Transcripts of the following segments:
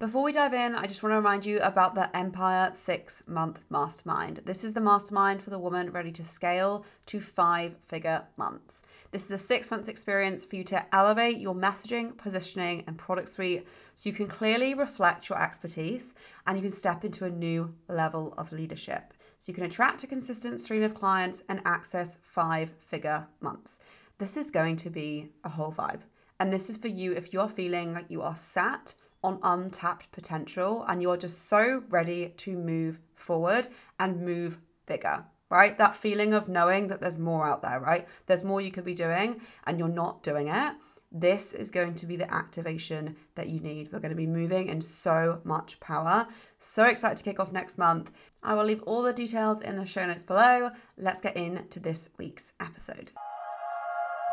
Before we dive in, I just want to remind you about the Empire six month mastermind. This is the mastermind for the woman ready to scale to five figure months. This is a six month experience for you to elevate your messaging, positioning, and product suite so you can clearly reflect your expertise and you can step into a new level of leadership. So you can attract a consistent stream of clients and access five figure months. This is going to be a whole vibe. And this is for you if you're feeling like you are sat on untapped potential and you're just so ready to move forward and move bigger, right? That feeling of knowing that there's more out there, right? There's more you could be doing and you're not doing it. This is going to be the activation that you need. We're going to be moving in so much power. So excited to kick off next month. I will leave all the details in the show notes below. Let's get into this week's episode.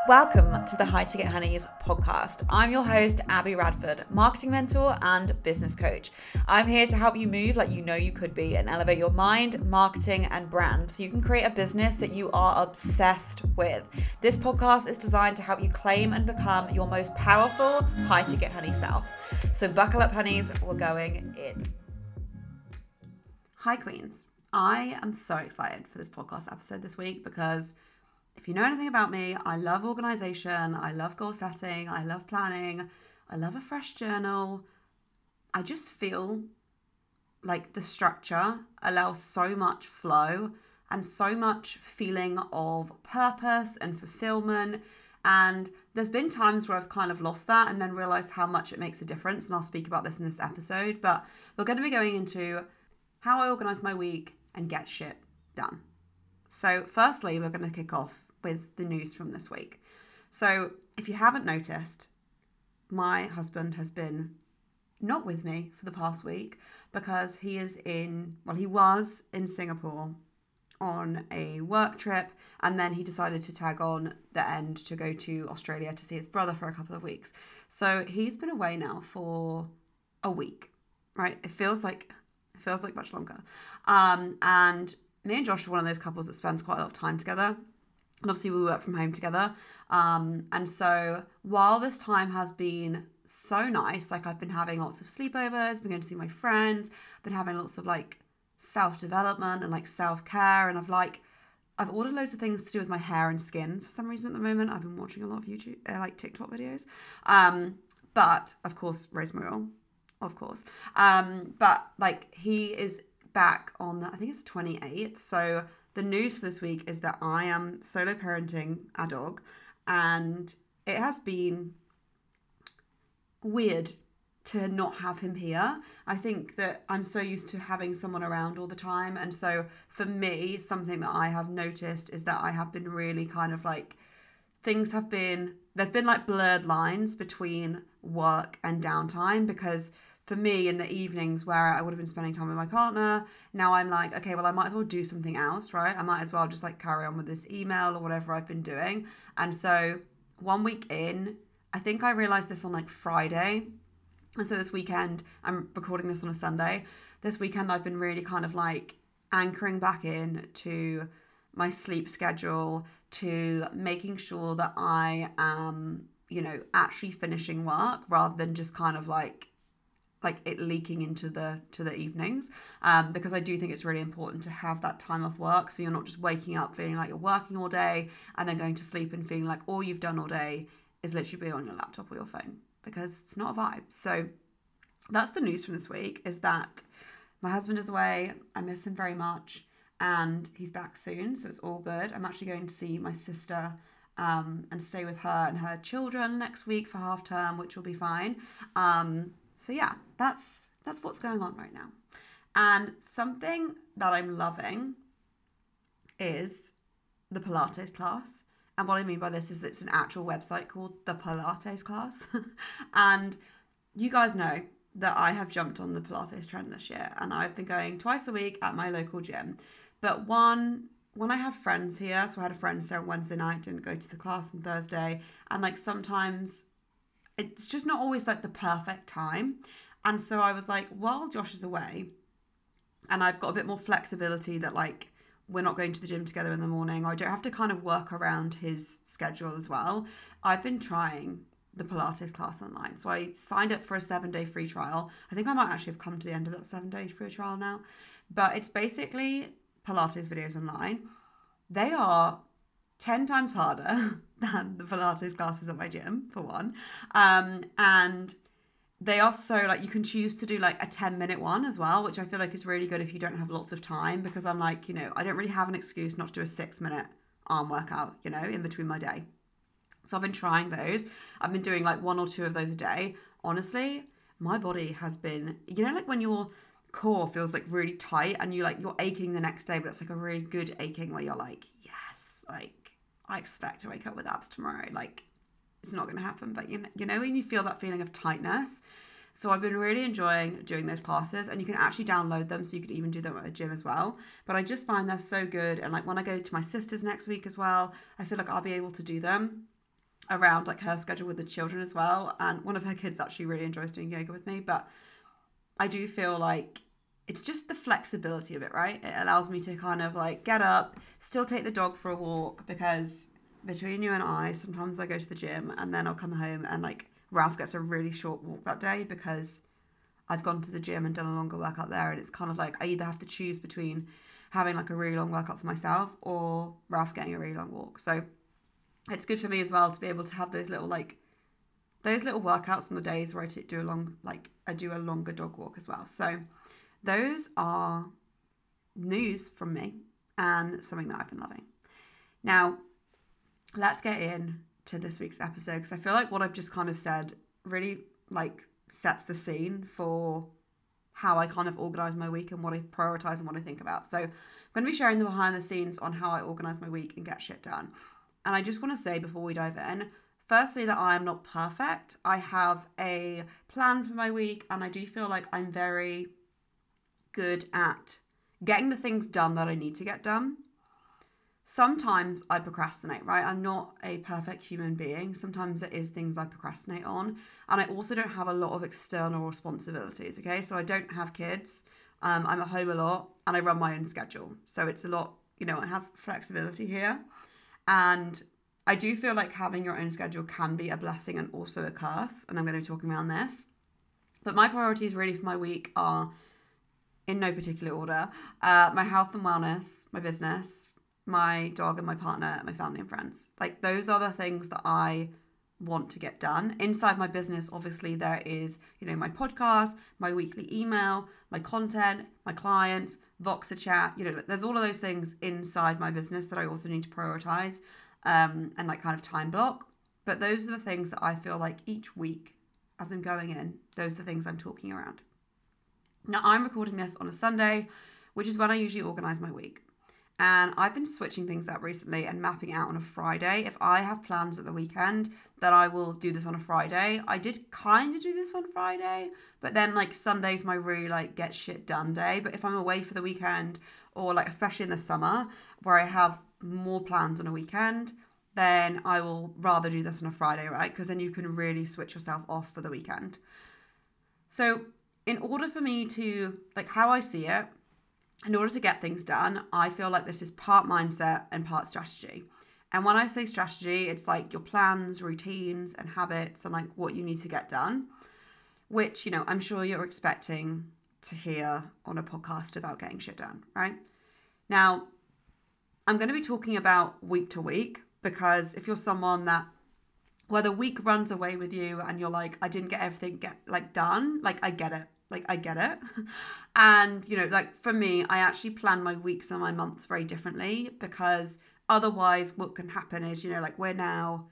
Welcome to the High Ticket Honeys podcast. I'm your host, Abby Radford, marketing mentor and business coach. I'm here to help you move like you know you could be and elevate your mind, marketing, and brand so you can create a business that you are obsessed with. This podcast is designed to help you claim and become your most powerful high ticket honey self. So buckle up, honeys, we're going in. Hi, Queens. I am so excited for this podcast episode this week because if you know anything about me, I love organization, I love goal setting, I love planning, I love a fresh journal. I just feel like the structure allows so much flow and so much feeling of purpose and fulfillment. And there's been times where I've kind of lost that and then realized how much it makes a difference. And I'll speak about this in this episode. But we're going to be going into how I organize my week and get shit done. So, firstly, we're going to kick off with the news from this week. So, if you haven't noticed, my husband has been not with me for the past week because he is in, well, he was in Singapore on a work trip and then he decided to tag on the end to go to Australia to see his brother for a couple of weeks. So he's been away now for a week, right? It feels like it feels like much longer. Um, and me and Josh are one of those couples that spends quite a lot of time together and obviously we work from home together. Um, and so while this time has been so nice like i've been having lots of sleepovers been going to see my friends been having lots of like self-development and like self-care. And i've like i've ordered loads of things to do with my hair and skin for some reason at the moment. I've been watching a lot of youtube uh, like tiktok videos. Um, but of course rosemary oil of course. Um, but like he is back on i think it's the 28th so the news for this week is that I am solo parenting a dog, and it has been weird to not have him here. I think that I'm so used to having someone around all the time. And so for me, something that I have noticed is that I have been really kind of like, things have been, there's been like blurred lines between work and downtime because for me in the evenings where I would have been spending time with my partner, now I'm like, okay, well, I might as well do something else, right? I might as well just like carry on with this email or whatever I've been doing. And so one week in, I think I realized this on like Friday. And so this weekend, I'm recording this on a Sunday. This weekend, I've been really kind of like anchoring back in to my sleep schedule, to making sure that I am, you know, actually finishing work rather than just kind of like like it leaking into the to the evenings um, because I do think it's really important to have that time off work so you're not just waking up feeling like you're working all day and then going to sleep and feeling like all you've done all day is literally be on your laptop or your phone because it's not a vibe. So that's the news from this week is that my husband is away. I miss him very much and he's back soon, so it's all good. I'm actually going to see my sister um, and stay with her and her children next week for half term, which will be fine. Um, so yeah, that's that's what's going on right now. And something that I'm loving is the Pilates class. And what I mean by this is it's an actual website called the Pilates class. and you guys know that I have jumped on the Pilates trend this year and I've been going twice a week at my local gym. But one when I have friends here, so I had a friend on Wednesday night, didn't go to the class on Thursday, and like sometimes it's just not always like the perfect time. And so I was like, while Josh is away, and I've got a bit more flexibility that like we're not going to the gym together in the morning, or I don't have to kind of work around his schedule as well. I've been trying the Pilates class online. So I signed up for a seven day free trial. I think I might actually have come to the end of that seven day free trial now. But it's basically Pilates videos online. They are 10 times harder than the Pilates classes at my gym, for one. Um, and they are so like you can choose to do like a 10 minute one as well, which I feel like is really good if you don't have lots of time because I'm like, you know, I don't really have an excuse not to do a six minute arm workout, you know, in between my day. So I've been trying those. I've been doing like one or two of those a day. Honestly, my body has been, you know, like when your core feels like really tight and you like you're aching the next day, but it's like a really good aching where you're like, yes, like I expect to wake up with abs tomorrow. Like it's not going to happen, but you know, you know when you feel that feeling of tightness. So I've been really enjoying doing those classes and you can actually download them so you could even do them at the gym as well. But I just find they're so good and like when I go to my sister's next week as well, I feel like I'll be able to do them around like her schedule with the children as well. And one of her kids actually really enjoys doing yoga with me, but I do feel like it's just the flexibility of it, right? It allows me to kind of like get up, still take the dog for a walk because between you and I, sometimes I go to the gym and then I'll come home and like Ralph gets a really short walk that day because I've gone to the gym and done a longer workout there. And it's kind of like I either have to choose between having like a really long workout for myself or Ralph getting a really long walk. So it's good for me as well to be able to have those little like those little workouts on the days where I do a long like I do a longer dog walk as well. So those are news from me and something that I've been loving. Now, let's get in to this week's episode because I feel like what I've just kind of said really like sets the scene for how I kind of organize my week and what I prioritize and what I think about. So I'm going to be sharing the behind the scenes on how I organize my week and get shit done. And I just want to say before we dive in, firstly, that I am not perfect. I have a plan for my week and I do feel like I'm very good at getting the things done that I need to get done sometimes I procrastinate, right? I'm not a perfect human being. Sometimes it is things I procrastinate on. And I also don't have a lot of external responsibilities, okay? So I don't have kids. Um, I'm at home a lot and I run my own schedule. So it's a lot, you know, I have flexibility here. And I do feel like having your own schedule can be a blessing and also a curse. And I'm going to be talking around this. But my priorities really for my week are in no particular order uh, my health and wellness, my business, my dog and my partner, my family and friends. Like those are the things that I want to get done. Inside my business, obviously, there is, you know, my podcast, my weekly email, my content, my clients, Voxer chat, you know, there's all of those things inside my business that I also need to prioritize um, and like kind of time block. But those are the things that I feel like each week as I'm going in, those are the things I'm talking around. Now, I'm recording this on a Sunday, which is when I usually organize my week. And I've been switching things up recently and mapping out on a Friday. If I have plans at the weekend, then I will do this on a Friday. I did kind of do this on Friday, but then like Sunday's my really like get shit done day. But if I'm away for the weekend, or like especially in the summer where I have more plans on a weekend, then I will rather do this on a Friday, right? Because then you can really switch yourself off for the weekend. So, in order for me to, like, how I see it, in order to get things done, I feel like this is part mindset and part strategy. And when I say strategy, it's like your plans, routines, and habits, and like what you need to get done, which, you know, I'm sure you're expecting to hear on a podcast about getting shit done, right? Now, I'm going to be talking about week to week because if you're someone that where the week runs away with you and you're like, I didn't get everything get like done, like I get it. Like I get it. and you know, like for me, I actually plan my weeks and my months very differently because otherwise what can happen is, you know, like we're now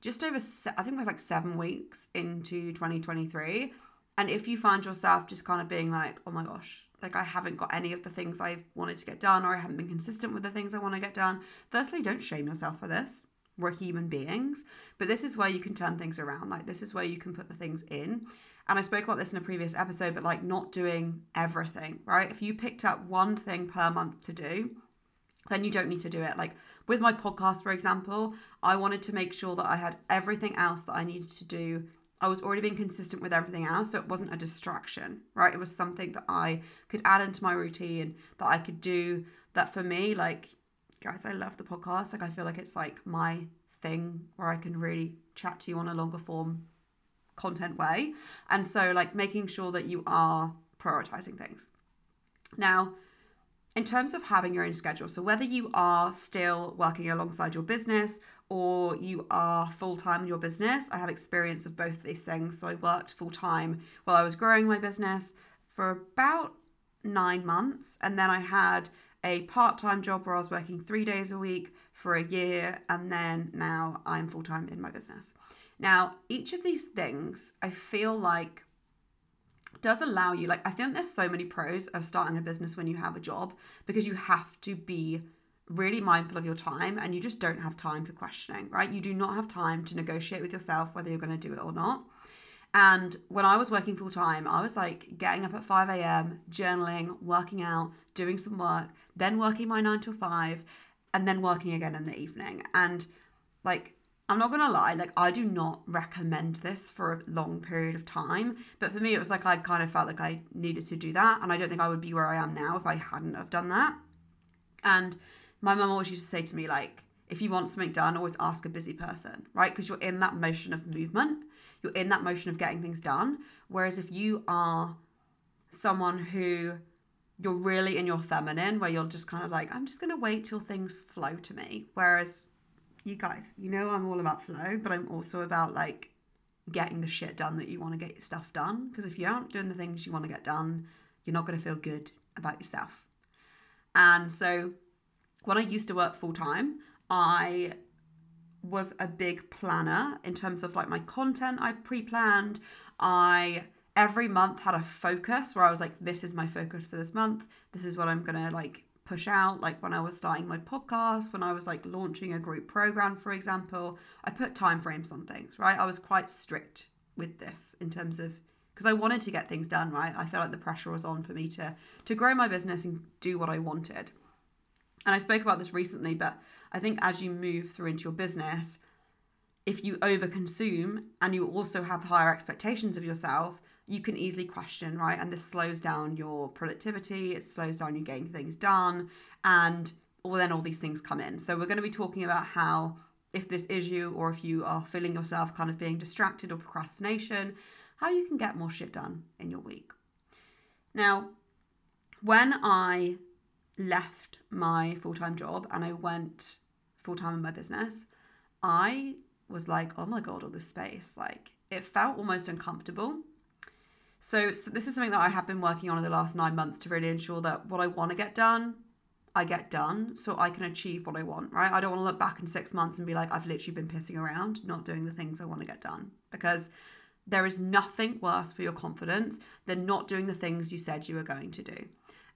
just over I think we're like 7 weeks into 2023 and if you find yourself just kind of being like, "Oh my gosh, like I haven't got any of the things I've wanted to get done or I haven't been consistent with the things I want to get done." Firstly, don't shame yourself for this we're human beings but this is where you can turn things around like this is where you can put the things in and I spoke about this in a previous episode, but like not doing everything, right? If you picked up one thing per month to do, then you don't need to do it. Like with my podcast, for example, I wanted to make sure that I had everything else that I needed to do. I was already being consistent with everything else, so it wasn't a distraction, right? It was something that I could add into my routine that I could do. That for me, like, guys, I love the podcast. Like, I feel like it's like my thing where I can really chat to you on a longer form content way. And so, like, making sure that you are prioritizing things. Now, in terms of having your own schedule, so whether you are still working alongside your business or you are full time in your business, I have experience of both of these things. So I worked full time while I was growing my business for about nine months. And then I had a part time job where I was working three days a week for a year. And then now I'm full time in my business. Now, each of these things I feel like does allow you like I think there's so many pros of starting a business when you have a job because you have to be really mindful of your time and you just don't have time for questioning, right? You do not have time to negotiate with yourself whether you're going to do it or not. And when I was working full time, I was like getting up at 5 a.m., journaling, working out, doing some work, then working my nine to five, and then working again in the evening. And like I'm not gonna lie, like I do not recommend this for a long period of time. But for me, it was like I kind of felt like I needed to do that, and I don't think I would be where I am now if I hadn't have done that. And my mum always used to say to me, like, if you want something done, always ask a busy person, right? Because you're in that motion of movement, you're in that motion of getting things done. Whereas if you are someone who you're really in your feminine, where you're just kind of like, I'm just gonna wait till things flow to me. Whereas you guys, you know I'm all about flow, but I'm also about like getting the shit done that you want to get your stuff done. Because if you aren't doing the things you want to get done, you're not going to feel good about yourself. And so when I used to work full time, I was a big planner in terms of like my content I pre-planned. I every month had a focus where I was like, this is my focus for this month. This is what I'm gonna like push out like when i was starting my podcast when i was like launching a group program for example i put time frames on things right? I was quite strict with this in terms of because i wanted to get things done right? I felt like the pressure was on for me to to grow my business and do what i wanted. And i spoke about this recently but i think as you move through into your business if you overconsume and you also have higher expectations of yourself you can easily question, right? And this slows down your productivity, it slows down you getting things done, and well, then all these things come in. So we're going to be talking about how if this is you or if you are feeling yourself kind of being distracted or procrastination, how you can get more shit done in your week. Now, when I left my full-time job and I went full-time in my business, I was like, oh my god, all this space. Like it felt almost uncomfortable so, so, this is something that I have been working on in the last nine months to really ensure that what I want to get done, I get done so I can achieve what I want, right? I don't want to look back in six months and be like, I've literally been pissing around, not doing the things I want to get done. Because there is nothing worse for your confidence than not doing the things you said you were going to do.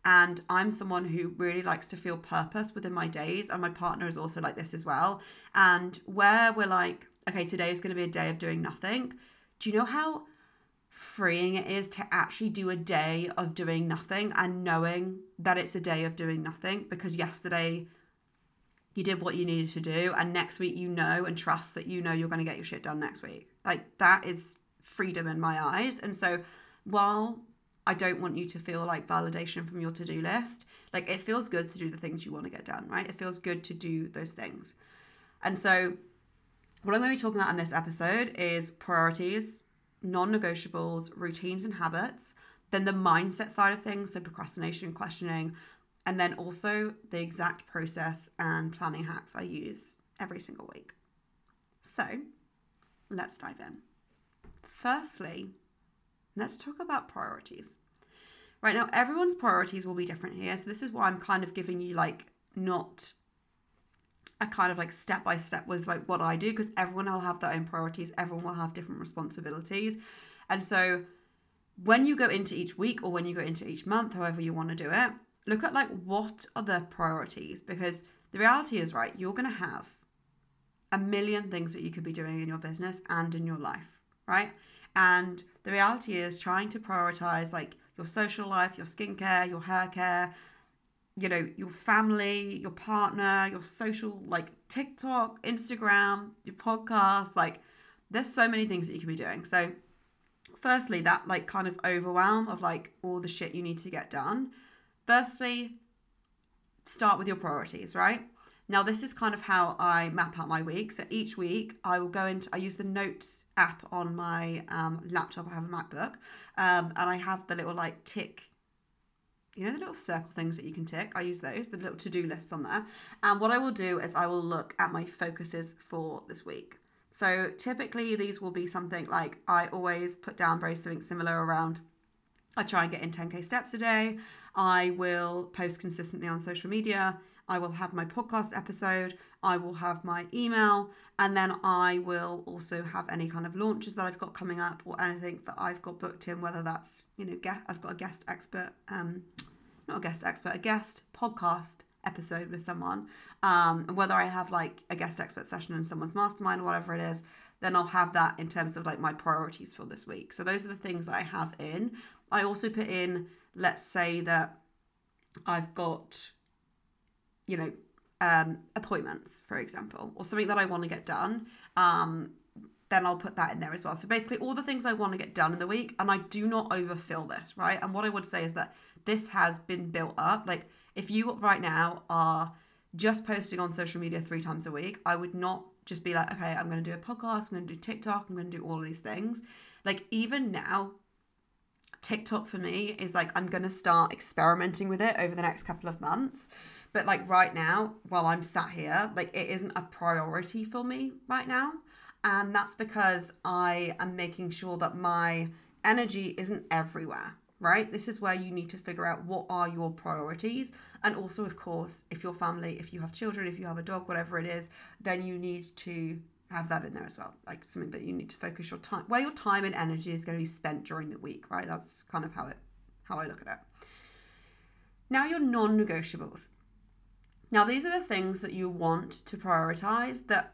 And I'm someone who really likes to feel purpose within my days. And my partner is also like this as well. And where we're like, okay, today is going to be a day of doing nothing. Do you know how freeing it is to actually do a day of doing nothing and knowing that it's a day of doing nothing because yesterday you did what you needed to do and next week you know and trust that you know you're going to get your shit done next week. Like that is freedom in my eyes. And so while I don't want you to feel like validation from your to-do list like it feels good to do the things you want to get done right? It feels good to do those things. And so what I'm going to be talking about in this episode is priorities non negotiables, routines, and habits, then the mindset side of things, so procrastination and questioning, and then also the exact process and planning hacks I use every single week. So let's dive in. Firstly, let's talk about priorities. Right now, everyone's priorities will be different here. So, this is why I'm kind of giving you like not a kind of like step by step with like what I do because everyone will have their own priorities, everyone will have different responsibilities. And so when you go into each week or when you go into each month, however you want to do it, look at like what are the priorities because the reality is right, you're going to have a million things that you could be doing in your business and in your life, right? And the reality is trying to prioritize like your social life, your skincare, your hair care, you know, your family, your partner, your social, like TikTok, Instagram, your podcast. Like, there's so many things that you can be doing. So, firstly, that like kind of overwhelm of like all the shit you need to get done. Firstly, start with your priorities, right? Now, this is kind of how I map out my week. So each week I will go into, I use the notes app on my um, laptop. I have a MacBook um, and I have the little like tick you know the little circle things that you can tick i use those the little to-do lists on there. And what i will do is i will look at my focuses for this week. So typically these will be something like i always put down very something similar around i try and get in 10k steps a day. I will post consistently on social media I will have my podcast episode, I will have my email, and then I will also have any kind of launches that I've got coming up or anything that I've got booked in, whether that's, you know, I've got a guest expert, um, not a guest expert, a guest podcast episode with someone, um, whether I have like a guest expert session in someone's mastermind or whatever it is, then I'll have that in terms of like my priorities for this week. So those are the things that I have in. I also put in, let's say that I've got you know, um, appointments, for example, or something that I want to get done, um, then I'll put that in there as well. So basically, all the things I want to get done in the week, and I do not overfill this, right? And what I would say is that this has been built up. Like, if you right now are just posting on social media three times a week, I would not just be like, okay, I'm going to do a podcast, I'm going to do TikTok, I'm going to do all of these things. Like, even now, TikTok for me is like, I'm going to start experimenting with it over the next couple of months. But like right now, while I'm sat here, like it isn't a priority for me right now. And that's because I am making sure that my energy isn't everywhere, right? This is where you need to figure out what are your priorities. And also, of course, if your family, if you have children, if you have a dog, whatever it is, then you need to have that in there as well. Like something that you need to focus your time, where your time and energy is going to be spent during the week, right? That's kind of how it, how I look at it. Now, your non negotiables. Now, these are the things that you want to prioritize that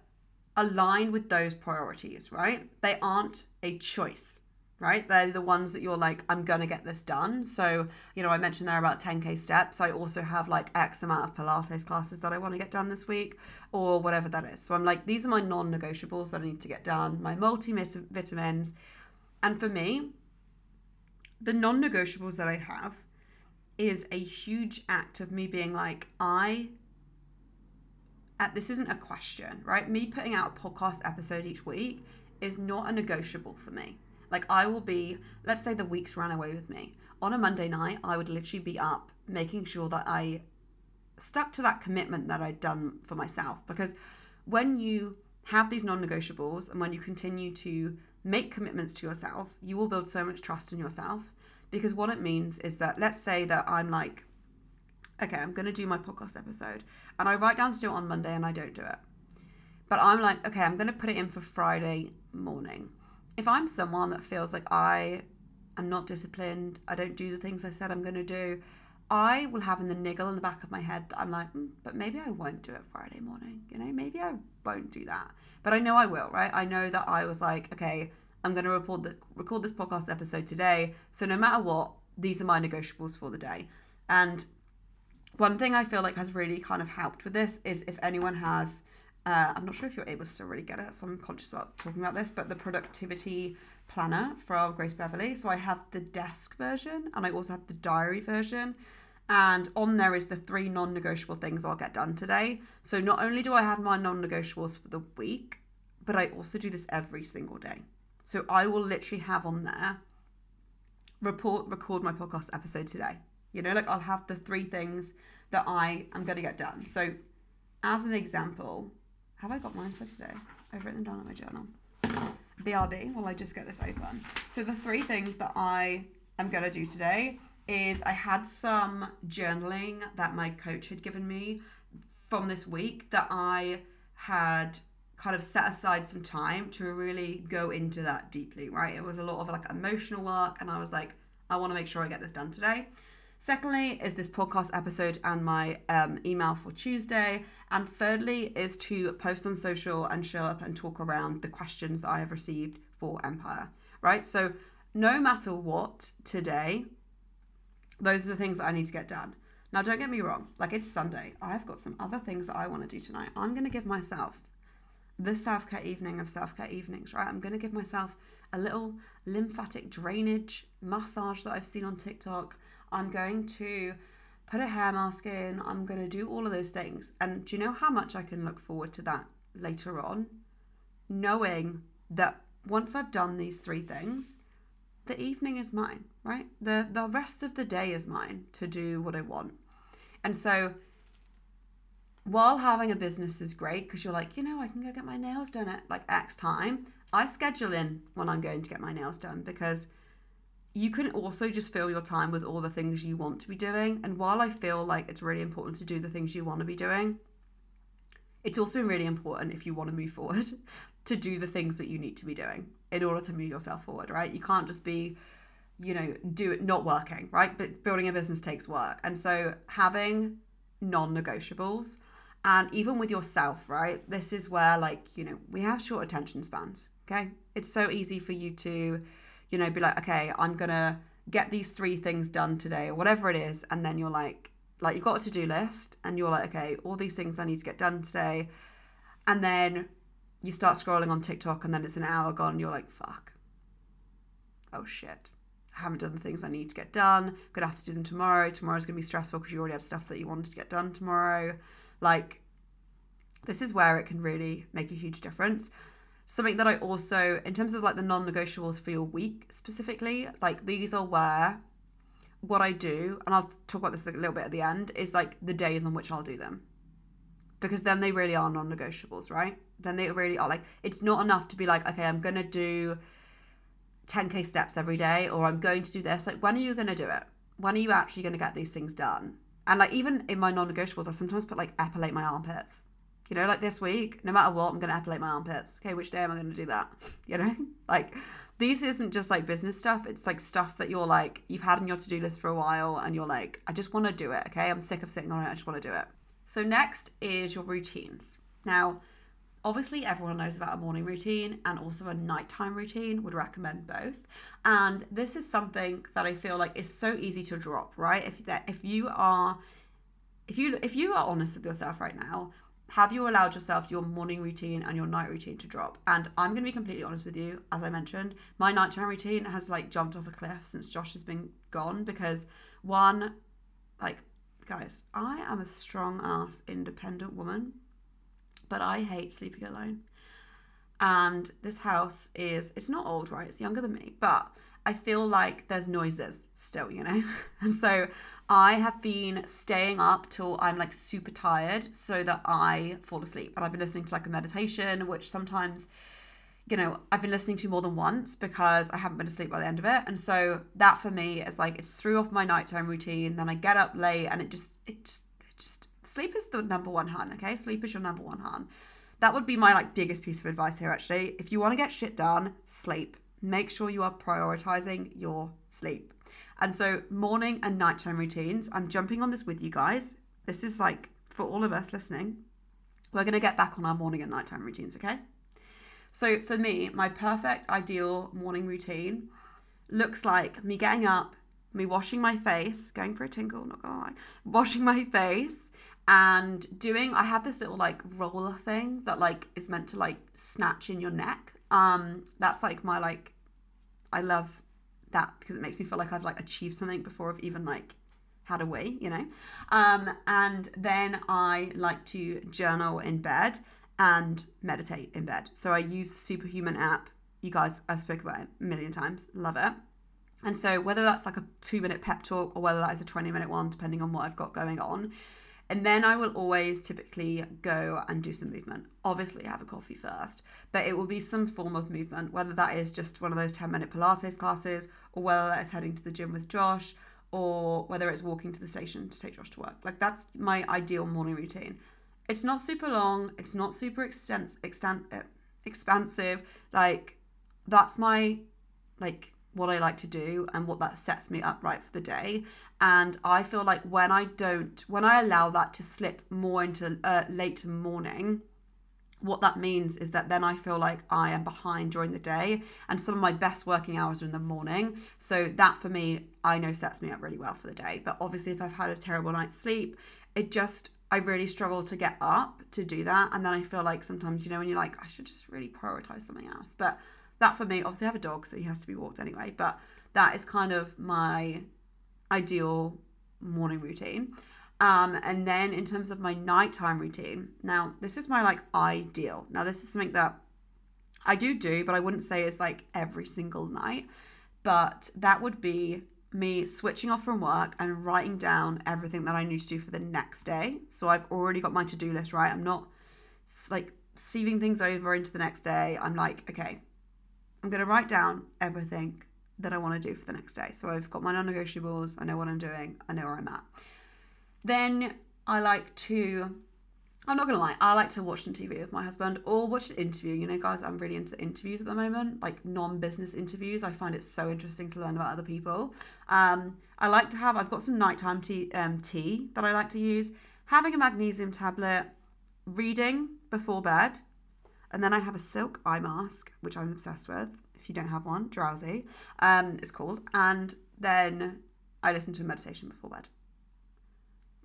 align with those priorities, right? They aren't a choice, right? They're the ones that you're like, I'm going to get this done. So, you know, I mentioned there about 10K steps. I also have like X amount of Pilates classes that I want to get done this week or whatever that is. So I'm like, these are my non negotiables that I need to get done, my multivitamins. And for me, the non negotiables that I have is a huge act of me being like, I this isn't a question, right? Me putting out a podcast episode each week is not a negotiable for me. Like I will be, let's say the weeks ran away with me. On a Monday night, I would literally be up making sure that I stuck to that commitment that I'd done for myself. Because when you have these non negotiables and when you continue to make commitments to yourself, you will build so much trust in yourself. Because what it means is that, let's say that I'm like, okay, I'm going to do my podcast episode. And I write down to do it on Monday and I don't do it. But I'm like, okay, I'm going to put it in for Friday morning. If I'm someone that feels like I am not disciplined, I don't do the things I said I'm going to do, I will have in the niggle in the back of my head that I'm like, mm, but maybe I won't do it Friday morning. You know, maybe I won't do that. But I know I will, right? I know that I was like, okay, I'm going to record the, record this podcast episode today. So no matter what, these are my negotiables for the day. And one thing I feel like has really kind of helped with this is if anyone has, uh, I'm not sure if you're able to really get it, so I'm conscious about talking about this, but the productivity planner from Grace Beverley. So I have the desk version and I also have the diary version. And on there is the three non negotiable things I'll get done today. So not only do I have my non negotiables for the week, but I also do this every single day. So I will literally have on there report record my podcast episode today you know, like I'll have the three things that I am going to get done. So, as an example, have I got mine for today? I've written them down in my journal. BRB, while I just get this open. So, the three things that I am going to do today is I had some journaling that my coach had given me from this week that I had kind of set aside some time to really go into that deeply, right? It was a lot of like emotional work, and I was like, I want to make sure I get this done today. Secondly, is this podcast episode and my um, email for Tuesday. And thirdly, is to post on social and show up and talk around the questions that I have received for Empire, right? So, no matter what today, those are the things that I need to get done. Now, don't get me wrong, like it's Sunday. I've got some other things that I want to do tonight. I'm going to give myself the self care evening of self care evenings, right? I'm going to give myself a little lymphatic drainage massage that I've seen on TikTok. I'm going to put a hair mask in, I'm going to do all of those things. And do you know how much I can look forward to that later on? Knowing that once I've done these three things, the evening is mine, right? The the rest of the day is mine to do what I want. And so while having a business is great because you're like, you know, I can go get my nails done at like X time, I schedule in when I'm going to get my nails done because you can also just fill your time with all the things you want to be doing. And while I feel like it's really important to do the things you want to be doing, it's also really important if you want to move forward to do the things that you need to be doing in order to move yourself forward, right? You can't just be, you know, do it not working, right? But building a business takes work. And so having non negotiables and even with yourself, right? This is where, like, you know, we have short attention spans, okay? It's so easy for you to, you know, be like, okay, I'm gonna get these three things done today or whatever it is. And then you're like, like, you've got a to do list and you're like, okay, all these things I need to get done today. And then you start scrolling on TikTok and then it's an hour gone and you're like, fuck. Oh shit. I haven't done the things I need to get done. I'm gonna have to do them tomorrow. Tomorrow's gonna be stressful because you already had stuff that you wanted to get done tomorrow. Like, this is where it can really make a huge difference. Something that I also, in terms of like the non negotiables for your week specifically, like these are where what I do, and I'll talk about this a little bit at the end, is like the days on which I'll do them. Because then they really are non negotiables, right? Then they really are like, it's not enough to be like, okay, I'm going to do 10K steps every day, or I'm going to do this. Like, when are you going to do it? When are you actually going to get these things done? And like even in my non-negotiables, I sometimes put like epilate my armpits. You know, like this week, no matter what, I'm gonna epilate my armpits. Okay, which day am I gonna do that? You know, like these isn't just like business stuff. It's like stuff that you're like you've had on your to-do list for a while, and you're like, I just want to do it. Okay, I'm sick of sitting on it. I just want to do it. So next is your routines. Now, obviously everyone knows about a morning routine and also a nighttime routine would recommend both and this is something that i feel like is so easy to drop right if that if you are if you if you are honest with yourself right now have you allowed yourself your morning routine and your night routine to drop and i'm going to be completely honest with you as i mentioned my nighttime routine has like jumped off a cliff since josh has been gone because one like guys i am a strong ass independent woman but I hate sleeping alone. And this house is, it's not old, right? It's younger than me, but I feel like there's noises still, you know? And so I have been staying up till I'm like super tired so that I fall asleep. And I've been listening to like a meditation, which sometimes, you know, I've been listening to more than once because I haven't been asleep by the end of it. And so that for me is like, it's threw off my nighttime routine. Then I get up late and it just, it just, it just sleep is the number one hun, okay? Sleep is your number one hun. That would be my like biggest piece of advice here actually. If you want to get shit done, sleep. Make sure you are prioritizing your sleep. And so morning and nighttime routines, I'm jumping on this with you guys. This is like for all of us listening. We're going to get back on our morning and nighttime routines, okay? So for me, my perfect ideal morning routine looks like me getting up, me washing my face, going for a tinkle, not gonna lie, washing my face, and doing i have this little like roller thing that like is meant to like snatch in your neck um that's like my like i love that because it makes me feel like i've like achieved something before i've even like had a wee you know? Um and then i like to journal in bed and meditate in bed. So i use the superhuman app. You guys i've spoken about it a million times. Love it. And so whether that's like a two minute pep talk or whether that is a 20 minute one depending on what i've got going on and then I will always typically go and do some movement. Obviously, have a coffee first, but it will be some form of movement, whether that is just one of those 10 minute Pilates classes, or whether that is heading to the gym with Josh, or whether it's walking to the station to take Josh to work. Like, that's my ideal morning routine. It's not super long, it's not super expense, extent, uh, expansive. Like, that's my, like, what I like to do and what that sets me up right for the day. And I feel like when I don't, when I allow that to slip more into uh, late morning, what that means is that then I feel like I am behind during the day, and some of my best working hours are in the morning. So that for me, I know sets me up really well for the day. But obviously, if I've had a terrible night's sleep, it just I really struggle to get up to do that, and then I feel like sometimes you know when you're like I should just really prioritize something else, but that for me, obviously, I have a dog, so he has to be walked anyway. But that is kind of my ideal morning routine. Um, and then in terms of my nighttime routine, now this is my like ideal. Now this is something that I do do, but I wouldn't say it's like every single night. But that would be me switching off from work and writing down everything that I need to do for the next day. So I've already got my to do list, right? I'm not like sieving things over into the next day. I'm like, okay, I'm going to write down everything that I want to do for the next day. So I've got my non negotiables, I know what I'm doing, I know where I'm at. Then I like to I'm not gonna lie, I like to watch some TV with my husband or watch an interview. You know, guys, I'm really into interviews at the moment, like non-business interviews. I find it so interesting to learn about other people. Um, I like to have. I've got some nighttime tea, um, tea that I like to use. Having a magnesium tablet, reading before bed, and then I have a silk eye mask, which I'm obsessed with. If you don't have one, drowsy, um, it's called. And then I listen to a meditation before bed.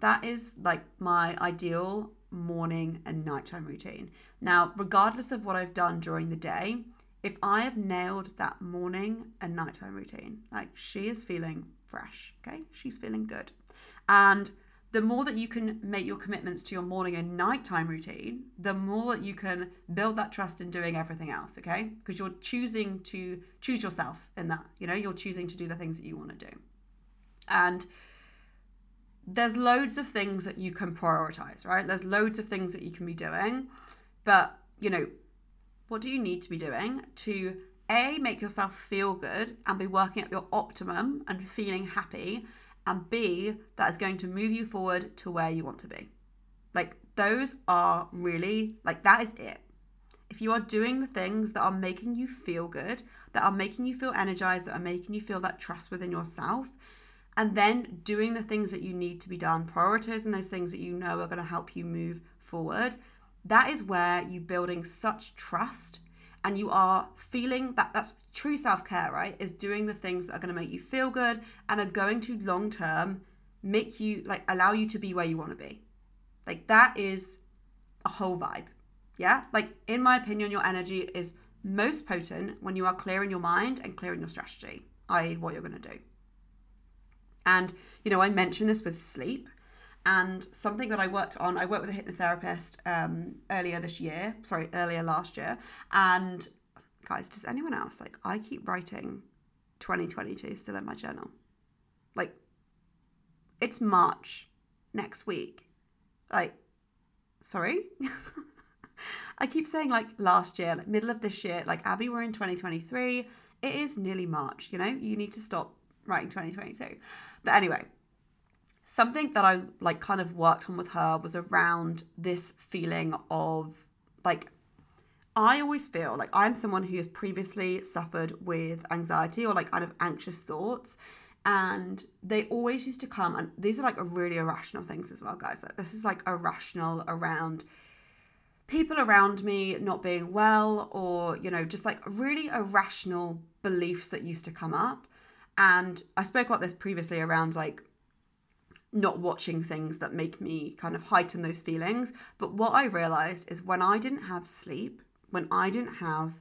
That is like my ideal morning and nighttime routine. Now, regardless of what I've done during the day, if I have nailed that morning and nighttime routine, like she is feeling fresh, okay? She's feeling good. And the more that you can make your commitments to your morning and nighttime routine, the more that you can build that trust in doing everything else, okay? Because you're choosing to choose yourself in that, you know, you're choosing to do the things that you want to do. And there's loads of things that you can prioritize, right? There's loads of things that you can be doing. But, you know, what do you need to be doing to A, make yourself feel good and be working at your optimum and feeling happy? And B, that is going to move you forward to where you want to be. Like, those are really, like, that is it. If you are doing the things that are making you feel good, that are making you feel energized, that are making you feel that trust within yourself, and then doing the things that you need to be done, prioritizing those things that you know are going to help you move forward. That is where you building such trust and you are feeling that that's true self-care, right? Is doing the things that are going to make you feel good and are going to long term make you like allow you to be where you want to be. Like that is a whole vibe. Yeah? Like in my opinion your energy is most potent when you are clear in your mind and clear in your strategy, i.e. what you're going to do. And, you know, I mentioned this with sleep. And something that I worked on, I worked with a hypnotherapist um, earlier this year, sorry, earlier last year. And guys, does anyone else, like, I keep writing 2022 still in my journal. Like, it's March next week. Like, sorry? I keep saying like last year, like middle of this year, like Abby, we're in 2023. It is nearly March, you know? You need to stop writing 2022. But anyway, something that I like kind of worked on with her was around this feeling of like I always feel like I'm someone who has previously suffered with anxiety or like kind of anxious thoughts. And they always used to come, and these are like really irrational things as well, guys. Like, this is like irrational around people around me not being well, or, you know, just like really irrational beliefs that used to come up. And I spoke about this previously around like not watching things that make me kind of heighten those feelings. But what I realized is when I didn't have sleep, when I didn't have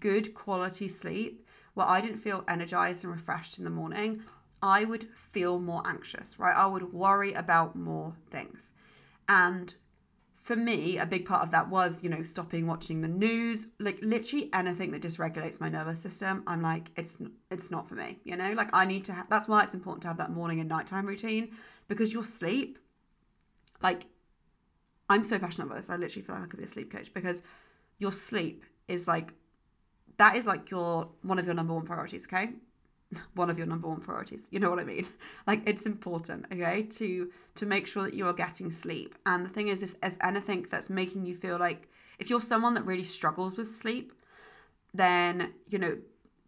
good quality sleep, where I didn't feel energized and refreshed in the morning, I would feel more anxious, right? I would worry about more things. And for me, a big part of that was, you know, stopping watching the news, like literally anything that dysregulates my nervous system. I'm like, it's it's not for me, you know. Like I need to. have. that's why it's important to have that morning and nighttime routine because your sleep, like, I'm so passionate about this. I literally feel like I could be a sleep coach because your sleep is like, that is like your one of your number one priorities. Okay, one of your number one priorities. You know what i mean? Like it's important okay to to make sure that you are getting sleep. And the thing is if there's anything that's making you feel like if you're someone that really struggles with sleep then you know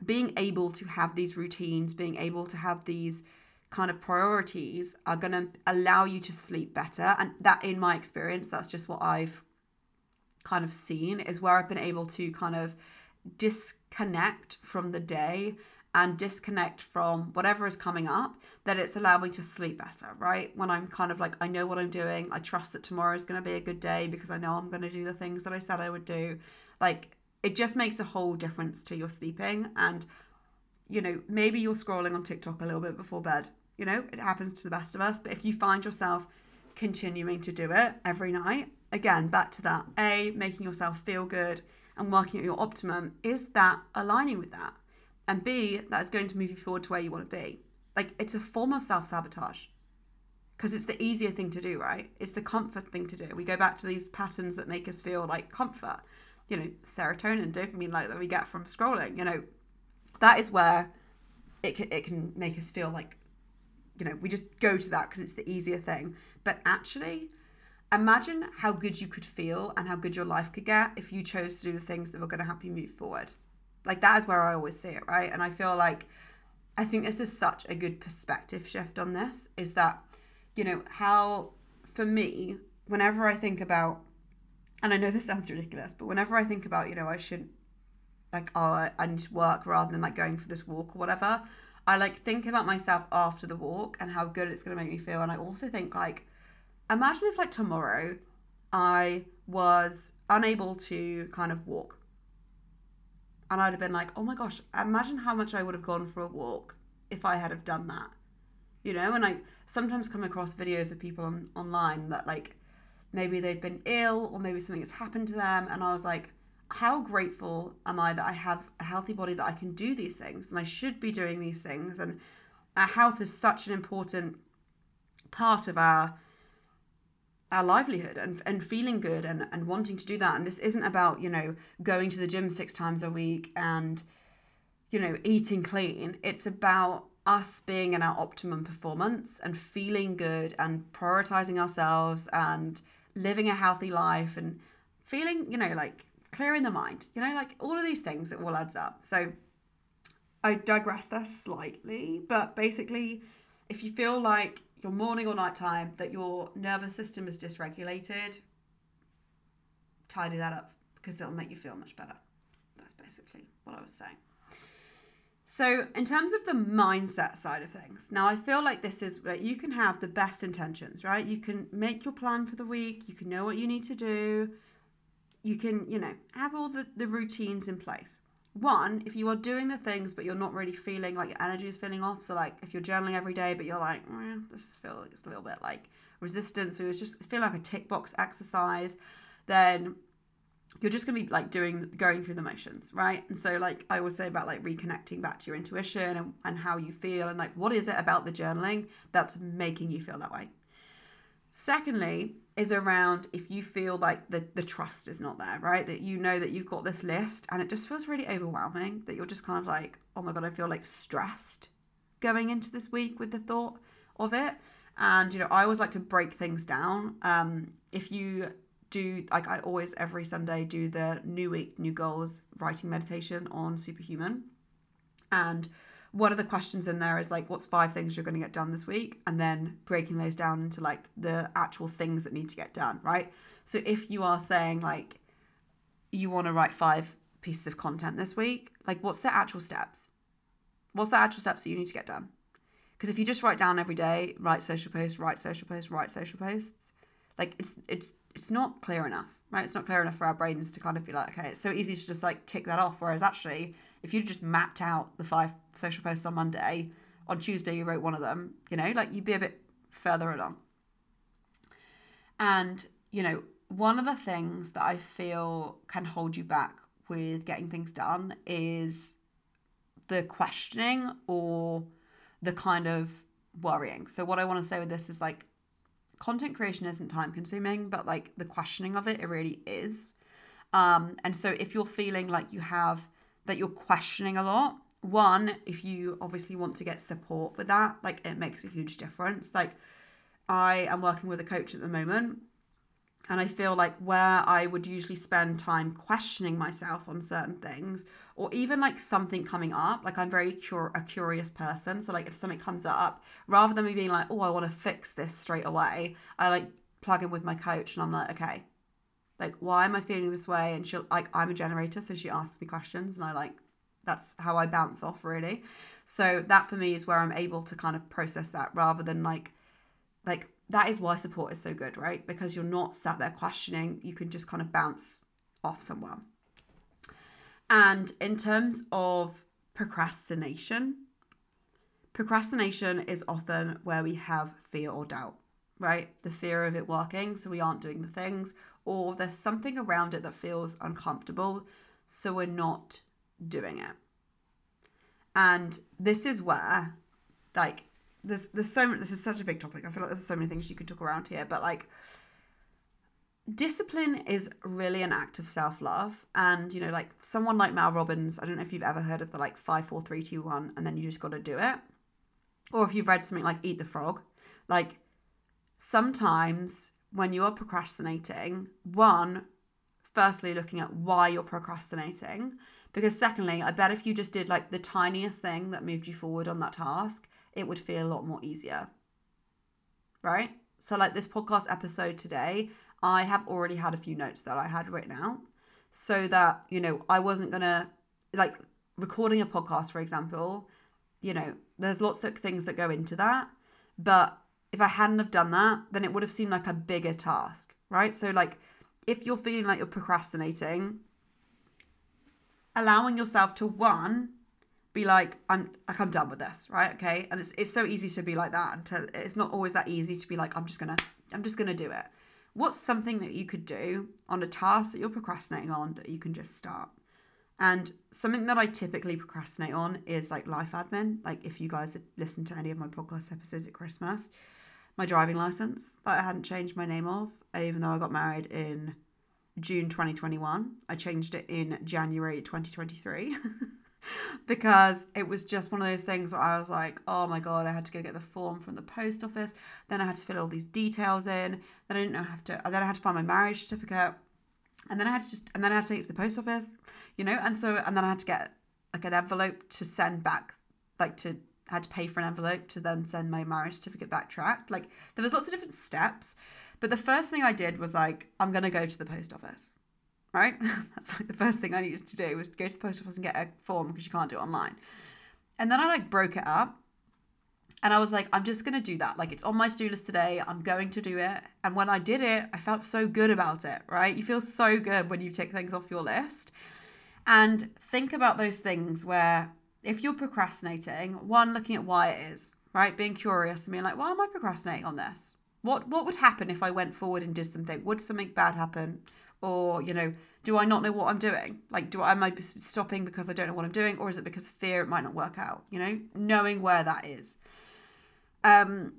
being able to have these routines being able to have these kind of priorities are going to allow you to sleep better. And that in my experience that's just what i've kind of seen is where i've been able to kind of disconnect from the day and disconnect from whatever is coming up, that it's allowed me to sleep better, right? When I'm kind of like, I know what I'm doing, I trust that tomorrow is going to be a good day because I know I'm going to do the things that I said I would do. Like, it just makes a whole difference to your sleeping. And, you know, maybe you're scrolling on TikTok a little bit before bed. You know, it happens to the best of us. But if you find yourself continuing to do it every night, again, back to that A, making yourself feel good and working at your optimum, is that aligning with that? And B, that is going to move you forward to where you want to be. Like, it's a form of self sabotage because it's the easier thing to do, right? It's the comfort thing to do. We go back to these patterns that make us feel like comfort, you know, serotonin, dopamine, like that we get from scrolling. You know, that is where it can, it can make us feel like, you know, we just go to that because it's the easier thing. But actually, imagine how good you could feel and how good your life could get if you chose to do the things that were going to help you move forward. Like that is where I always see it, right? And I feel like I think this is such a good perspective shift on this is that, you know, how for me, whenever I think about, and I know this sounds ridiculous, but whenever I think about, you know, I should, like, oh, I need to work rather than like going for this walk or whatever, I like think about myself after the walk and how good it's going to make me feel. And I also think, like, imagine if, like, tomorrow I was unable to kind of walk and I'd have been like, oh my gosh, imagine how much I would have gone for a walk if I had have done that. You know, and I sometimes come across videos of people on, online that like maybe they've been ill or maybe something has happened to them and I was like, how grateful am I that I have a healthy body that I can do these things and I should be doing these things and our health is such an important part of our our livelihood and, and feeling good and, and wanting to do that. And this isn't about, you know, going to the gym six times a week and, you know, eating clean. It's about us being in our optimum performance and feeling good and prioritizing ourselves and living a healthy life and feeling, you know, like clearing the mind, you know, like all of these things it all adds up. So I digress there slightly, but basically, if you feel like your morning or nighttime that your nervous system is dysregulated, tidy that up because it'll make you feel much better. That's basically what I was saying. So, in terms of the mindset side of things, now I feel like this is where you can have the best intentions, right? You can make your plan for the week, you can know what you need to do, you can, you know, have all the, the routines in place one, if you are doing the things but you're not really feeling like your energy is feeling off, so like if you're journaling every day but you're like, this is feel like it's a little bit like resistance or it's just feel like a tick box exercise, then you're just gonna be like doing going through the motions, right? And so like I always say about like reconnecting back to your intuition and, and how you feel and like what is it about the journaling that's making you feel that way. Secondly, is around if you feel like the, the trust is not there, right? That you know that you've got this list and it just feels really overwhelming, that you're just kind of like, oh my God, I feel like stressed going into this week with the thought of it. And, you know, I always like to break things down. Um, if you do, like, I always every Sunday do the new week, new goals writing meditation on Superhuman. And one of the questions in there is like what's five things you're going to get done this week? And then breaking those down into like the actual things that need to get done right? So if you are saying like you want to write five pieces of content this week like what's the actual steps? What's the actual steps that you need to get done? Because if you just write down every day write social posts write social posts write social posts like it's it's it's not clear enough right it's not clear enough for our brains to kind of be like okay it's so easy to just like tick that off whereas actually if you just mapped out the five social posts on Monday, on Tuesday you wrote one of them, you know, like you'd be a bit further along. And, you know, one of the things that I feel can hold you back with getting things done is the questioning or the kind of worrying. So, what I want to say with this is like, content creation isn't time consuming, but like the questioning of it, it really is. Um, and so, if you're feeling like you have that you're questioning a lot, one, if you obviously want to get support with that, like it makes a huge difference. Like I am working with a coach at the moment and I feel like where I would usually spend time questioning myself on certain things, or even like something coming up, like I'm very cur- a curious person. So like if something comes up, rather than me being like, oh, I want to fix this straight away, I like plug in with my coach and I'm like, okay, like why am I feeling this way? And she'll like I'm a generator, so she asks me questions and I like that's how I bounce off really. So that for me is where I'm able to kind of process that rather than like like that is why support is so good, right? Because you're not sat there questioning, you can just kind of bounce off someone. And in terms of procrastination, Procrastination is often where we have fear or doubt, right? The fear of it working, so we aren't doing the things, or there's something around it that feels uncomfortable, so we're not doing it. And this is where, like, there's there's so many, this is such a big topic. I feel like there's so many things you could talk around here, but like discipline is really an act of self-love and you know like someone like Mel Robbins I don't know if you've ever heard of the like five four three two one and then you just got to do it. Or if you've read something like eat the frog. Like sometimes when you are procrastinating one firstly looking at why you're procrastinating because secondly I bet if you just did like the tiniest thing that moved you forward on that task it would feel a lot more easier. Right? So like this podcast episode today I have already had a few notes that I had written out so that, you know, I wasn't going to, like, recording a podcast, for example, you know, there's lots of things that go into that. But if I hadn't have done that, then it would have seemed like a bigger task, right? So, like, if you're feeling like you're procrastinating, allowing yourself to one, be like, I'm like I'm done with this, right? Okay. And it's it's so easy to be like that and to, it's not always that easy to be like, I'm just gonna I'm just gonna do it what's something that you could do on a task that you're procrastinating on that you can just start? And something that I typically procrastinate on is like life admin. Like if you guys had listened to any of my podcast episodes at Christmas, my driving license that I hadn't changed my name of, even though I got married in June 2021. I changed it in January 2023. because it was just one of those things where I was like, oh my god, I had to go get the form from the post office. Then I had to fill all these details in. Then I didn't know how to. Then I had to find my marriage certificate, and then I had to just and then I had to take it to the post office, you know. And so and then I had to get like an envelope to send back, like to had to pay for an envelope to then send my marriage certificate back tracked. Like there was lots of different steps, but the first thing I did was like, I'm gonna go to the post office right? That's like the first thing I needed to do was to go to the post office and get a form because you can't do it online. And then I like broke it up and I was like, I'm just going to do that. Like, it's on my to do list today. I'm going to do it. And when I did it, I felt so good about it, right? You feel so good when you take things off your list. And think about those things where if you're procrastinating, one, looking at why it is, right? Being curious and being like, why am I procrastinating on this? What, what would happen if I went forward and did something? Would something bad happen? Or you know do i not know what i'm doing? Like do i am i stopping because i don't know what i'm doing or is it because fear it might not work out? You know knowing where that is. Um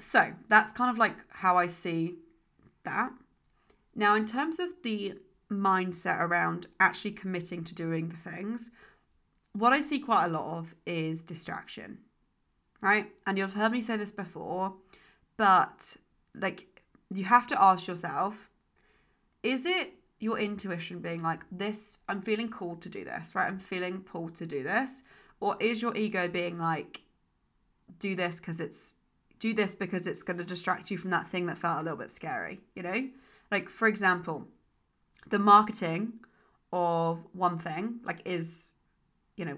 so that's kind of like how i see that. Now in terms of the mindset around actually committing to doing the things what i see quite a lot of is distraction right? And you've heard me say this before but like you have to ask yourself is it your intuition being like this i'm feeling called to do this right? I'm feeling pulled to do this or is your ego being like do this because it's do this because it's going to distract you from that thing that felt a little bit scary you know? Like for example the marketing of one thing like is you know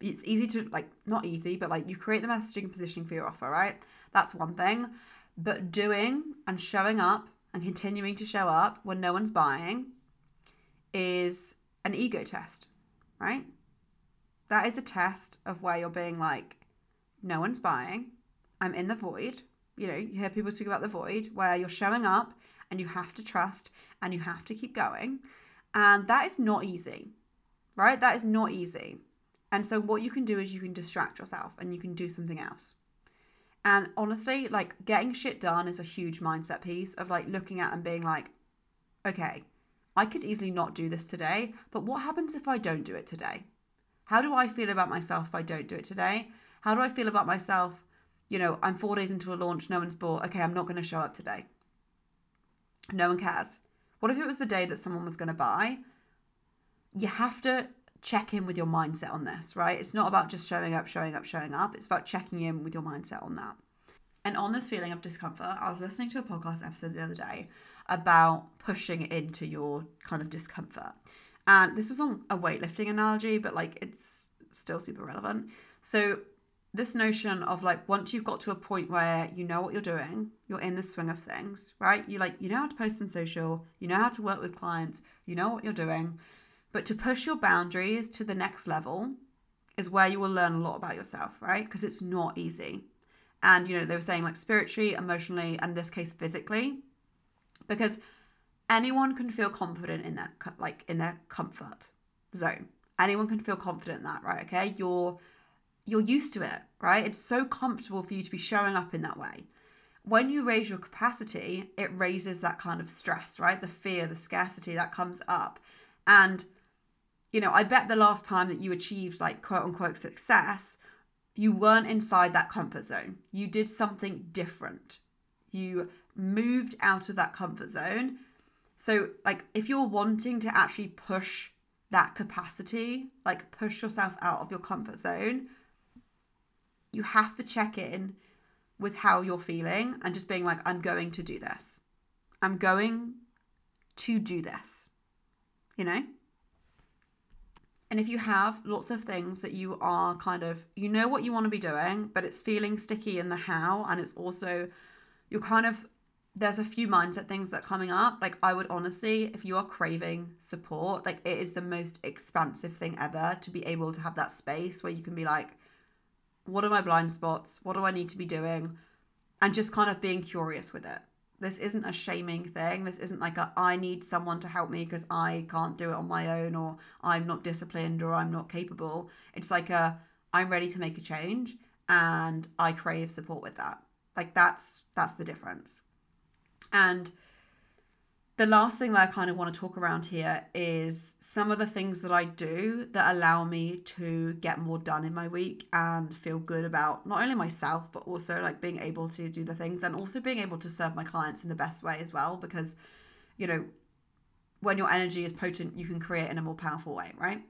it's easy to like not easy but like you create the messaging and positioning for your offer right? That's one thing. But doing and showing up and continuing to show up when no one's buying is an ego test, right? That is a test of where you're being like, no one's buying. I'm in the void. You know, you hear people speak about the void where you're showing up and you have to trust and you have to keep going. And that is not easy, right? That is not easy. And so, what you can do is you can distract yourself and you can do something else. And honestly, like getting shit done is a huge mindset piece of like looking at and being like, okay, I could easily not do this today, but what happens if I don't do it today? How do I feel about myself if I don't do it today? How do I feel about myself? You know, I'm four days into a launch, no one's bought. Okay, I'm not going to show up today. No one cares. What if it was the day that someone was going to buy? You have to check in with your mindset on this, right? It's not about just showing up, showing up, showing up. It's about checking in with your mindset on that. And on this feeling of discomfort, I was listening to a podcast episode the other day about pushing into your kind of discomfort. And this was on a weightlifting analogy, but like it's still super relevant. So, this notion of like once you've got to a point where you know what you're doing, you're in the swing of things, right? You like you know how to post on social, you know how to work with clients, you know what you're doing, but to push your boundaries to the next level is where you will learn a lot about yourself, right? Because it's not easy. And, you know, they were saying like spiritually, emotionally, and this case, physically, because anyone can feel confident in their, like, in their comfort zone. Anyone can feel confident in that, right? Okay. You're, you're used to it, right? It's so comfortable for you to be showing up in that way. When you raise your capacity, it raises that kind of stress, right? The fear, the scarcity that comes up. And you know, I bet the last time that you achieved like quote unquote success, you weren't inside that comfort zone. You did something different. You moved out of that comfort zone. So, like, if you're wanting to actually push that capacity, like push yourself out of your comfort zone, you have to check in with how you're feeling and just being like, I'm going to do this. I'm going to do this. You know? And if you have lots of things that you are kind of, you know what you want to be doing, but it's feeling sticky in the how, and it's also, you're kind of, there's a few mindset things that are coming up. Like, I would honestly, if you are craving support, like, it is the most expansive thing ever to be able to have that space where you can be like, what are my blind spots? What do I need to be doing? And just kind of being curious with it this isn't a shaming thing. This isn't like a I need someone to help me because I can't do it on my own or I'm not disciplined or I'm not capable. It's like a I'm ready to make a change and I crave support with that. Like that's that's the difference. And the last thing that I kind of want to talk around here is some of the things that I do that allow me to get more done in my week and feel good about not only myself, but also like being able to do the things and also being able to serve my clients in the best way as well. Because, you know, when your energy is potent, you can create in a more powerful way, right?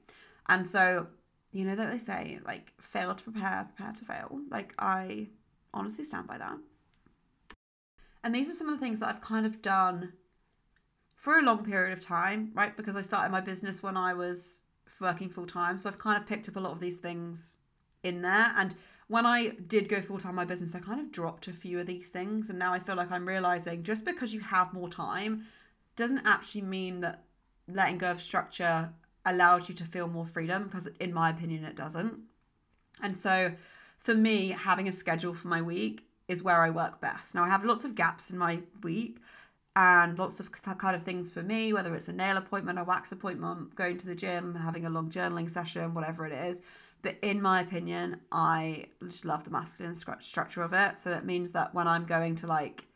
And so, you know, that they say, like, fail to prepare, prepare to fail. Like, I honestly stand by that. And these are some of the things that I've kind of done for a long period of time, right? Because I started my business when I was working full time. So I've kind of picked up a lot of these things in there. And when I did go full time my business, I kind of dropped a few of these things. And now I feel like I'm realizing just because you have more time doesn't actually mean that letting go of structure allows you to feel more freedom, because in my opinion, it doesn't. And so for me, having a schedule for my week is where I work best. Now I have lots of gaps in my week, and lots of kind of things for me, whether it's a nail appointment, a wax appointment, going to the gym, having a long journaling session, whatever it is. But in my opinion, I just love the masculine structure of it. So that means that when I'm going to like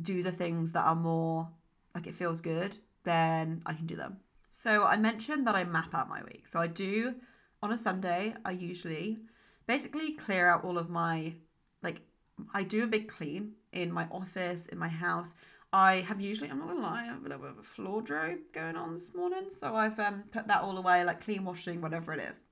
do the things that are more like it feels good, then I can do them. So I mentioned that I map out my week. So I do on a Sunday, I usually basically clear out all of my like I do a big clean in my office, in my house. I have usually, I'm not gonna lie, I have a little bit of a floor drobe going on this morning. So I've um, put that all away, like clean washing, whatever it is.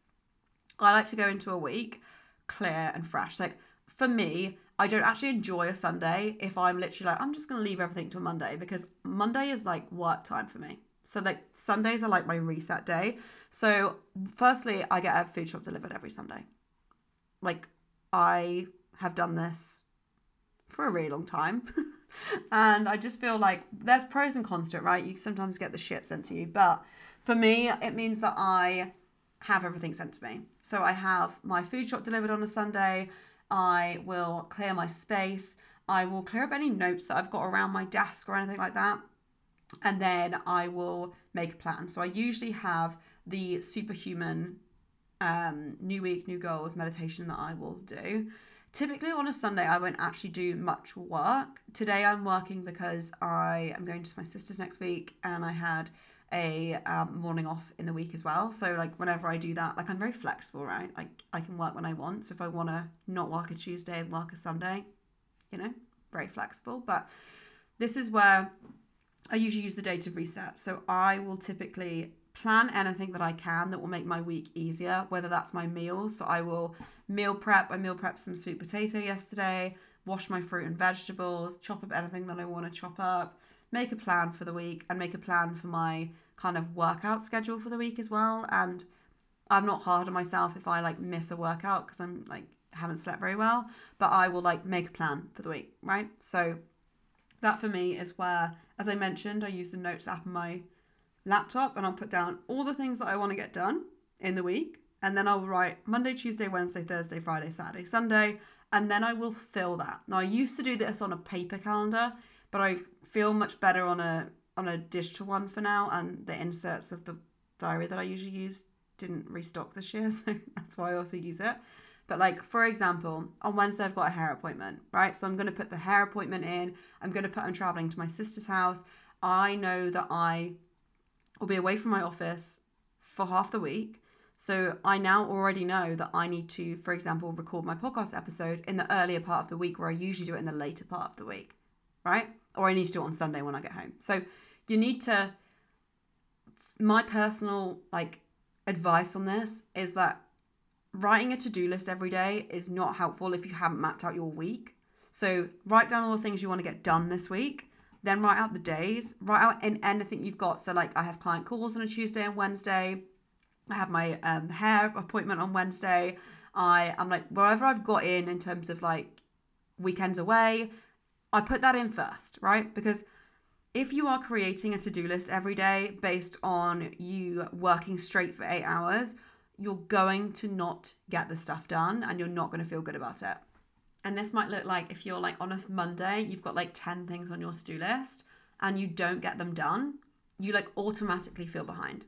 I like to go into a week clear and fresh. Like for me, I don't actually enjoy a Sunday if I'm literally like, I'm just gonna leave everything to Monday because Monday is like work time for me. So like Sundays are like my reset day. So firstly, I get a food shop delivered every Sunday. Like I have done this for a really long time. and I just feel like there's pros and cons to it, right? You sometimes get the shit sent to you, but for me, it means that I have everything sent to me. So I have my food shop delivered on a Sunday. I will clear my space. I will clear up any notes that I've got around my desk or anything like that. And then I will make a plan. So I usually have the superhuman um, new week, new goals meditation that I will do. Typically on a Sunday, I won't actually do much work. Today, I'm working because I am going to my sister's next week and I had a um, morning off in the week as well. So, like, whenever I do that, like, I'm very flexible, right? Like, I can work when I want. So, if I want to not work a Tuesday and work a Sunday, you know, very flexible. But this is where I usually use the day to reset. So, I will typically plan anything that I can that will make my week easier, whether that's my meals. So I will meal prep. I meal prep some sweet potato yesterday, wash my fruit and vegetables, chop up anything that I want to chop up, make a plan for the week, and make a plan for my kind of workout schedule for the week as well. And I'm not hard on myself if I like miss a workout because I'm like haven't slept very well, but I will like make a plan for the week, right? So that for me is where, as I mentioned, I use the notes app on my laptop and I'll put down all the things that I want to get done in the week and then I'll write Monday, Tuesday, Wednesday, Thursday, Friday, Saturday, Sunday, and then I will fill that. Now I used to do this on a paper calendar, but I feel much better on a on a digital one for now, and the inserts of the diary that I usually use didn't restock this year, so that's why I also use it. But like for example, on Wednesday I've got a hair appointment, right? So I'm going to put the hair appointment in. I'm going to put I'm traveling to my sister's house. I know that I will be away from my office for half the week. So I now already know that I need to, for example, record my podcast episode in the earlier part of the week where I usually do it in the later part of the week, right? Or I need to do it on Sunday when I get home. So you need to my personal like advice on this is that writing a to-do list every day is not helpful if you haven't mapped out your week. So write down all the things you want to get done this week, then write out the days, write out in anything you've got. So like I have client calls on a Tuesday and Wednesday. I have my um, hair appointment on Wednesday. I am like whatever I've got in in terms of like weekends away, I put that in first, right? Because if you are creating a to do list every day based on you working straight for eight hours, you're going to not get the stuff done and you're not going to feel good about it. And this might look like if you're like on a Monday, you've got like 10 things on your to do list and you don't get them done, you like automatically feel behind,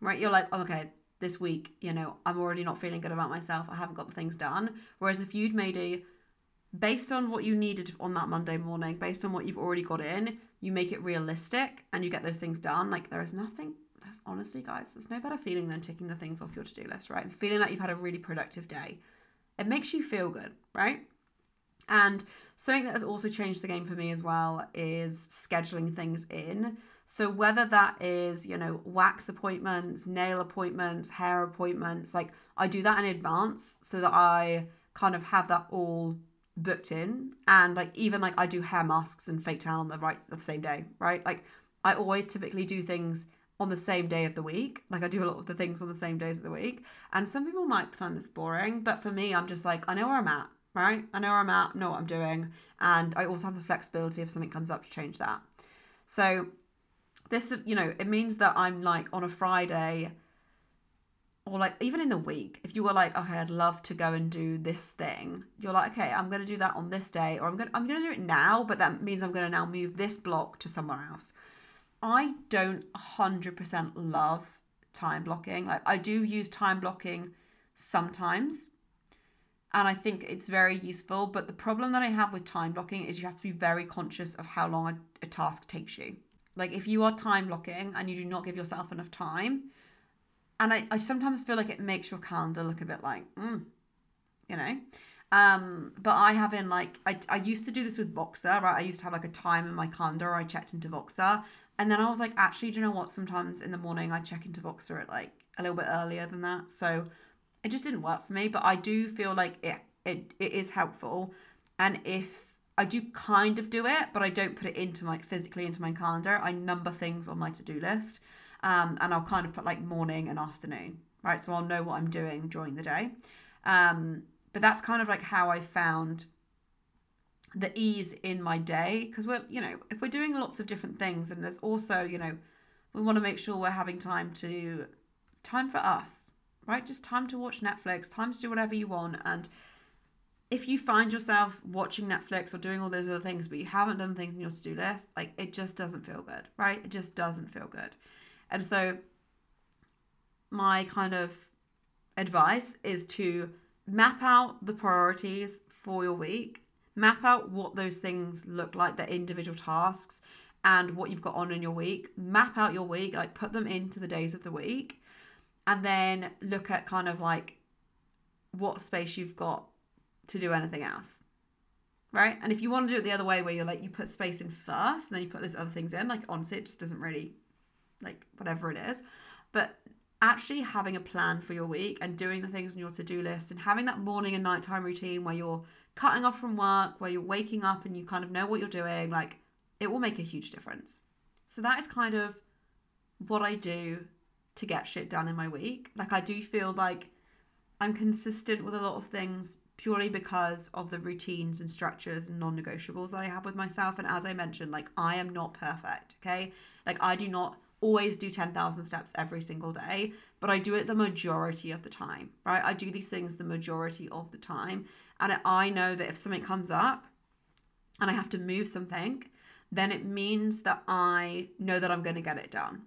right? You're like, oh, okay, this week, you know, I'm already not feeling good about myself. I haven't got the things done. Whereas if you'd made a based on what you needed on that Monday morning, based on what you've already got in, you make it realistic and you get those things done. Like there is nothing, there's honestly, guys, there's no better feeling than ticking the things off your to do list, right? And feeling like you've had a really productive day. It makes you feel good, right? And something that has also changed the game for me as well is scheduling things in. So whether that is, you know, wax appointments, nail appointments, hair appointments, like I do that in advance so that I kind of have that all booked in and like even like I do hair masks and fake tan on the right the same day, right? Like I always typically do things on the same day of the week. Like I do a lot of the things on the same days of the week. And some people might find this boring, but for me I'm just like I know where I'm at, right? I know where I'm at, know what I'm doing, and I also have the flexibility if something comes up to change that. So this you know, it means that I'm like on a Friday or like even in the week, if you were like, okay, I'd love to go and do this thing, you're like, okay, I'm gonna do that on this day, or I'm gonna I'm gonna do it now, but that means I'm gonna now move this block to somewhere else. I don't hundred percent love time blocking. Like I do use time blocking sometimes, and I think it's very useful. But the problem that I have with time blocking is you have to be very conscious of how long a, a task takes you. Like if you are time blocking and you do not give yourself enough time and I, I sometimes feel like it makes your calendar look a bit like, mm, you know. Um, but I have in like I, I used to do this with Voxer, right? I used to have like a time in my calendar I checked into Voxer. And then I was like, actually, do you know what? Sometimes in the morning I check into Voxer at like a little bit earlier than that. So it just didn't work for me. But I do feel like it it, it is helpful. And if I do kind of do it, but I don't put it into my physically into my calendar, I number things on my to-do list um, and I'll kind of put like morning and afternoon, right? So I'll know what I'm doing during the day. Um, but that's kind of like how I found the ease in my day because we're, you know, if we're doing lots of different things, and there's also, you know, we want to make sure we're having time to time for us, right? Just time to watch Netflix, time to do whatever you want, and if you find yourself watching Netflix or doing all those other things, but you haven't done things in your to do list, like it just doesn't feel good, right? It just doesn't feel good. And so, my kind of advice is to map out the priorities for your week, map out what those things look like, the individual tasks, and what you've got on in your week. Map out your week, like put them into the days of the week, and then look at kind of like what space you've got to do anything else. Right? And if you want to do it the other way where you're like you put space in first and then you put those other things in, like honestly, it just doesn't really like whatever it is. But actually having a plan for your week and doing the things on your to-do list and having that morning and nighttime routine where you're cutting off from work, where you're waking up and you kind of know what you're doing, like it will make a huge difference. So that is kind of what I do to get shit done in my week. Like I do feel like I'm consistent with a lot of things purely because of the routines and structures and non-negotiables that I have with myself and as I mentioned like I am not perfect, okay? Like I do not always do 10,000 steps every single day, but I do it the majority of the time, right? I do these things the majority of the time. And I know that if something comes up and I have to move something, then it means that I know that I'm going to get it done.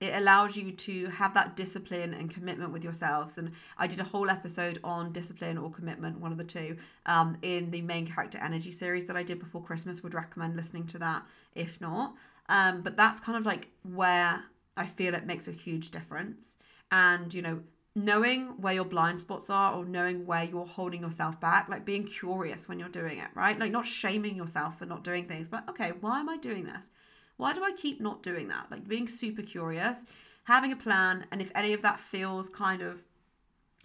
It allows you to have that discipline and commitment with yourselves. And I did a whole episode on discipline or commitment, one of the two, um, in the main character energy series that I did before Christmas. Would recommend listening to that if not. Um, but that's kind of like where I feel it makes a huge difference. And, you know, knowing where your blind spots are or knowing where you're holding yourself back, like being curious when you're doing it, right? Like not shaming yourself for not doing things, but okay, why am I doing this? Why do I keep not doing that? Like being super curious, having a plan, and if any of that feels kind of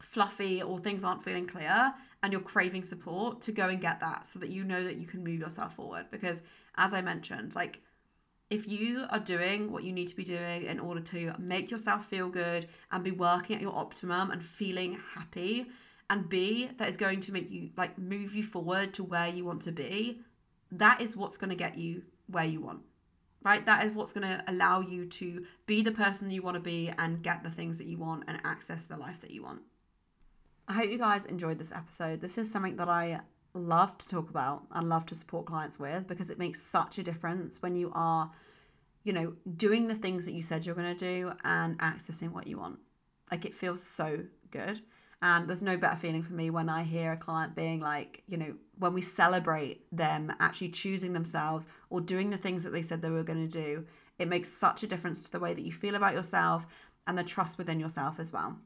fluffy or things aren't feeling clear and you're craving support, to go and get that so that you know that you can move yourself forward. Because as I mentioned, like if you are doing what you need to be doing in order to make yourself feel good and be working at your optimum and feeling happy and b that is going to make you like move you forward to where you want to be that is what's going to get you where you want right that is what's going to allow you to be the person you want to be and get the things that you want and access the life that you want i hope you guys enjoyed this episode this is something that i love to talk about and love to support clients with because it makes such a difference when you are, you know, doing the things that you said you're going to do and accessing what you want. Like it feels so good. And there's no better feeling for me when I hear a client being like, you know, when we celebrate them actually choosing themselves or doing the things that they said they were going to do, it makes such a difference to the way that you feel about yourself and the trust within yourself as well.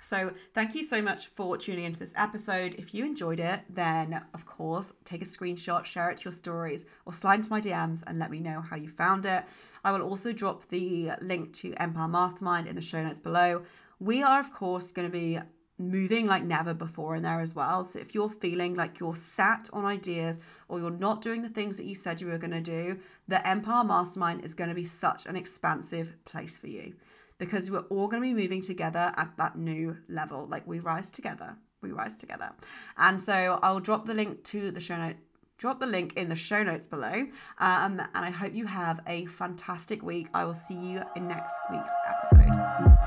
So, thank you so much for tuning into this episode. If you enjoyed it, then of course, take a screenshot, share it to your stories, or slide into my DMs and let me know how you found it. I will also drop the link to Empire Mastermind in the show notes below. We are, of course, going to be moving like never before in there as well. So, if you're feeling like you're sat on ideas or you're not doing the things that you said you were going to do, the Empire Mastermind is going to be such an expansive place for you because we're all going to be moving together at that new level. Like we rise together, we rise together. And so I'll drop the link to the show note. Drop the link in the show notes below. Um, and I hope you have a fantastic week. I will see you in next week's episode.